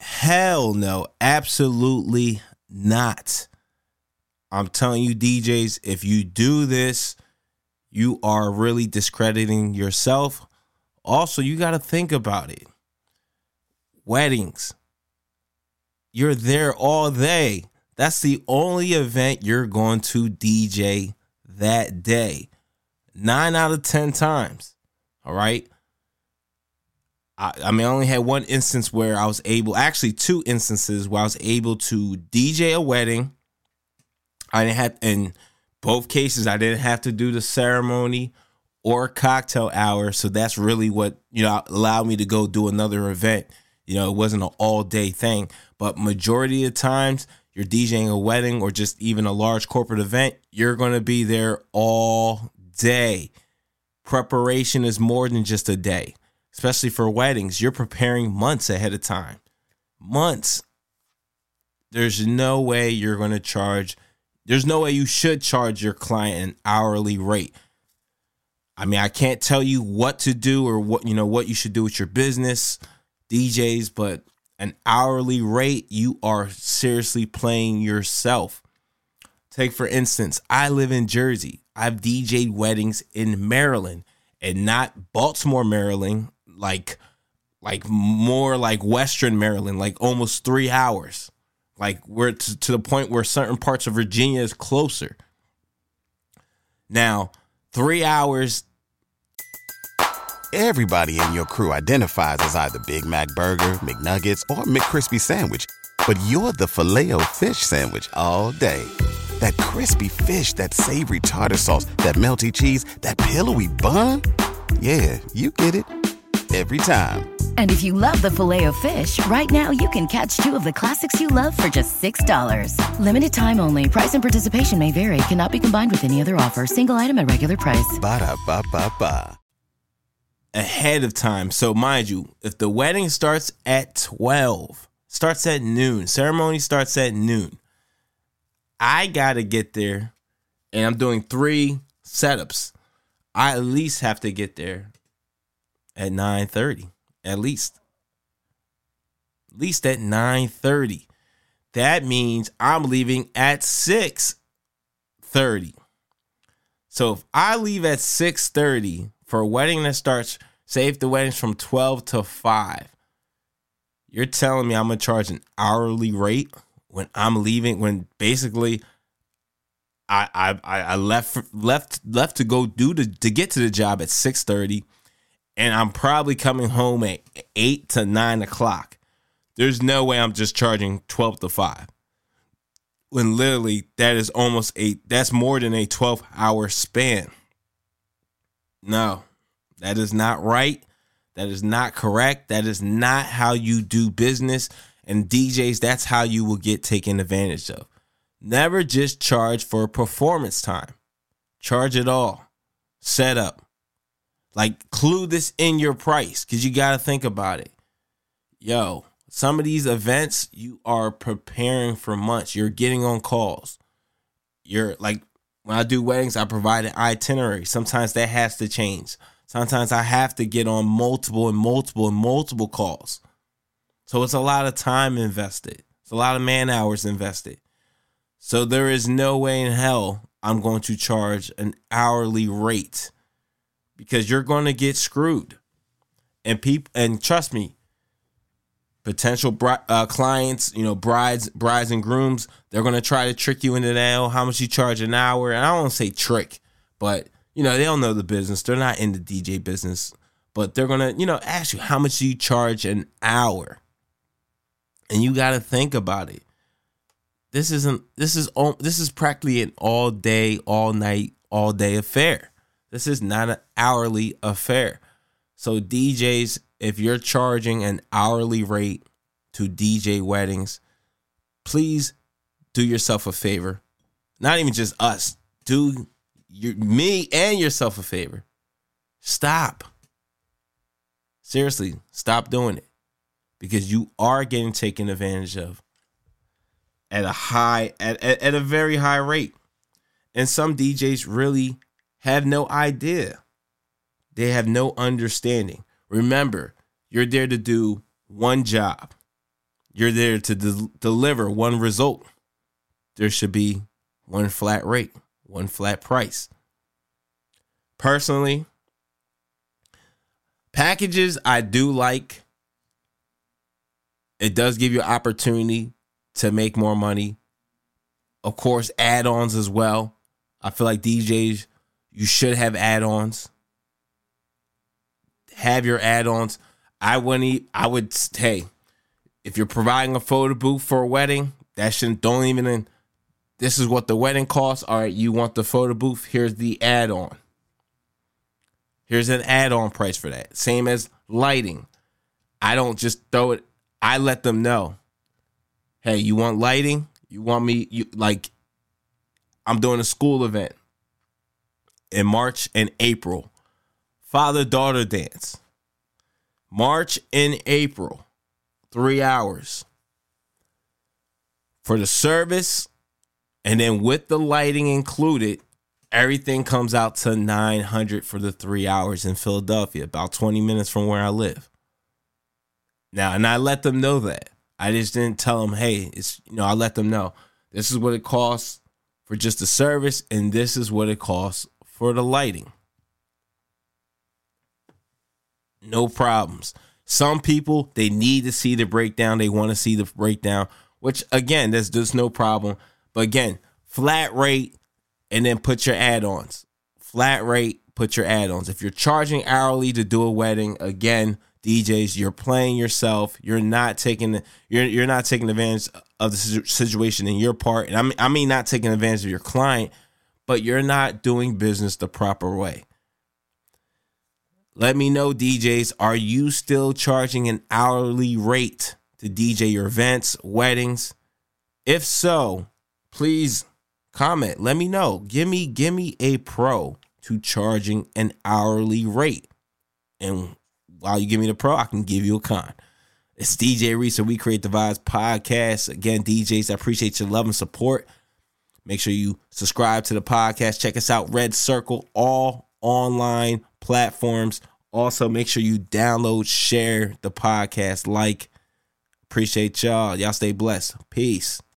Hell no, absolutely not. I'm telling you, DJs, if you do this, you are really discrediting yourself. Also, you got to think about it. Weddings, you're there all day. That's the only event you're going to DJ that day. Nine out of 10 times. All right. I, I mean, I only had one instance where I was able, actually, two instances where I was able to DJ a wedding. I didn't have, in both cases, I didn't have to do the ceremony or cocktail hour. So that's really what, you know, allowed me to go do another event. You know, it wasn't an all day thing, but majority of times you're DJing a wedding or just even a large corporate event, you're going to be there all day. Preparation is more than just a day, especially for weddings. You're preparing months ahead of time. Months. There's no way you're going to charge, there's no way you should charge your client an hourly rate. I mean, I can't tell you what to do or what, you know, what you should do with your business DJs, but an hourly rate, you are seriously playing yourself. Take, for instance, I live in Jersey. I've DJed weddings in Maryland and not Baltimore, Maryland, like like more like Western Maryland, like almost three hours. Like we're to, to the point where certain parts of Virginia is closer. Now, three hours Everybody in your crew identifies as either Big Mac Burger, McNuggets, or McCrispy Sandwich. But you're the filet fish Sandwich all day. That crispy fish, that savory tartar sauce, that melty cheese, that pillowy bun. Yeah, you get it. Every time. And if you love the Filet-O-Fish, right now you can catch two of the classics you love for just $6. Limited time only. Price and participation may vary. Cannot be combined with any other offer. Single item at regular price. Ba da ba ba ba. ahead of time. So mind you, if the wedding starts at 12, starts at noon, ceremony starts at noon. I got to get there and I'm doing 3 setups. I at least have to get there at 9:30 at least. At least at 9:30. That means I'm leaving at 6:30. So if I leave at 6:30 for a wedding that starts, say if the wedding's from 12 to 5, you're telling me I'm gonna charge an hourly rate when I'm leaving, when basically I I I left left left to go do the to get to the job at 6:30 and I'm probably coming home at eight to nine o'clock. There's no way I'm just charging 12 to 5 when literally that is almost a that's more than a 12 hour span. No that is not right. That is not correct. That is not how you do business. And djs that's how you will get taken advantage of. Never just charge for performance time. Charge it all. Set up like clue this in your price because you got to think about it yo some of these events you are preparing for months. You're getting on calls. You're like when I do weddings, I provide an itinerary. Sometimes that has to change. Sometimes I have to get on multiple and multiple and multiple calls. So it's a lot of time invested. It's a lot of man hours invested. So there is no way in hell I'm going to charge an hourly rate because you're going to get screwed. And people and trust me, potential uh, clients, you know, brides, brides and grooms, they're gonna try to trick you into that. Oh, how much you charge an hour? And I don't say trick, but you know, they don't know the business. They're not in the DJ business, but they're gonna, you know, ask you how much do you charge an hour, and you got to think about it. This isn't. This is. This is practically an all day, all night, all day affair. This is not an hourly affair. So DJs if you're charging an hourly rate to DJ weddings, please do yourself a favor. Not even just us. Do your, me and yourself a favor. Stop. Seriously, stop doing it because you are getting taken advantage of at a high at, at, at a very high rate. And some DJs really have no idea. They have no understanding. Remember, you're there to do one job. You're there to de- deliver one result. There should be one flat rate, one flat price. Personally, packages I do like. It does give you opportunity to make more money. Of course, add-ons as well. I feel like DJs, you should have add-ons have your add-ons. I wouldn't. I would. Hey, if you're providing a photo booth for a wedding, that shouldn't. Don't even. This is what the wedding costs. All right, you want the photo booth? Here's the add-on. Here's an add-on price for that. Same as lighting. I don't just throw it. I let them know. Hey, you want lighting? You want me? You like? I'm doing a school event in March and April father daughter dance. March and April, three hours for the service. And then with the lighting included, everything comes out to 900 for the three hours in Philadelphia, about 20 minutes from where I live. Now, and I let them know that. I just didn't tell them, hey, it's, you know, I let them know this is what it costs for just the service, and this is what it costs for the lighting no problems. Some people they need to see the breakdown. They want to see the breakdown, which again, there's just no problem. But again, flat rate and then put your add-ons. Flat rate, put your add-ons. If you're charging hourly to do a wedding, again, DJs, you're playing yourself. You're not taking you're you're not taking advantage of the situation in your part. And I mean, I mean not taking advantage of your client, but you're not doing business the proper way. Let me know, DJs, are you still charging an hourly rate to DJ your events, weddings? If so, please comment. Let me know. Give me give me a pro to charging an hourly rate. And while you give me the pro, I can give you a con. It's DJ Reese, and we create the vibes podcast. Again, DJs, I appreciate your love and support. Make sure you subscribe to the podcast. Check us out, Red Circle, all online platforms. Also, make sure you download, share the podcast, like. Appreciate y'all. Y'all stay blessed. Peace.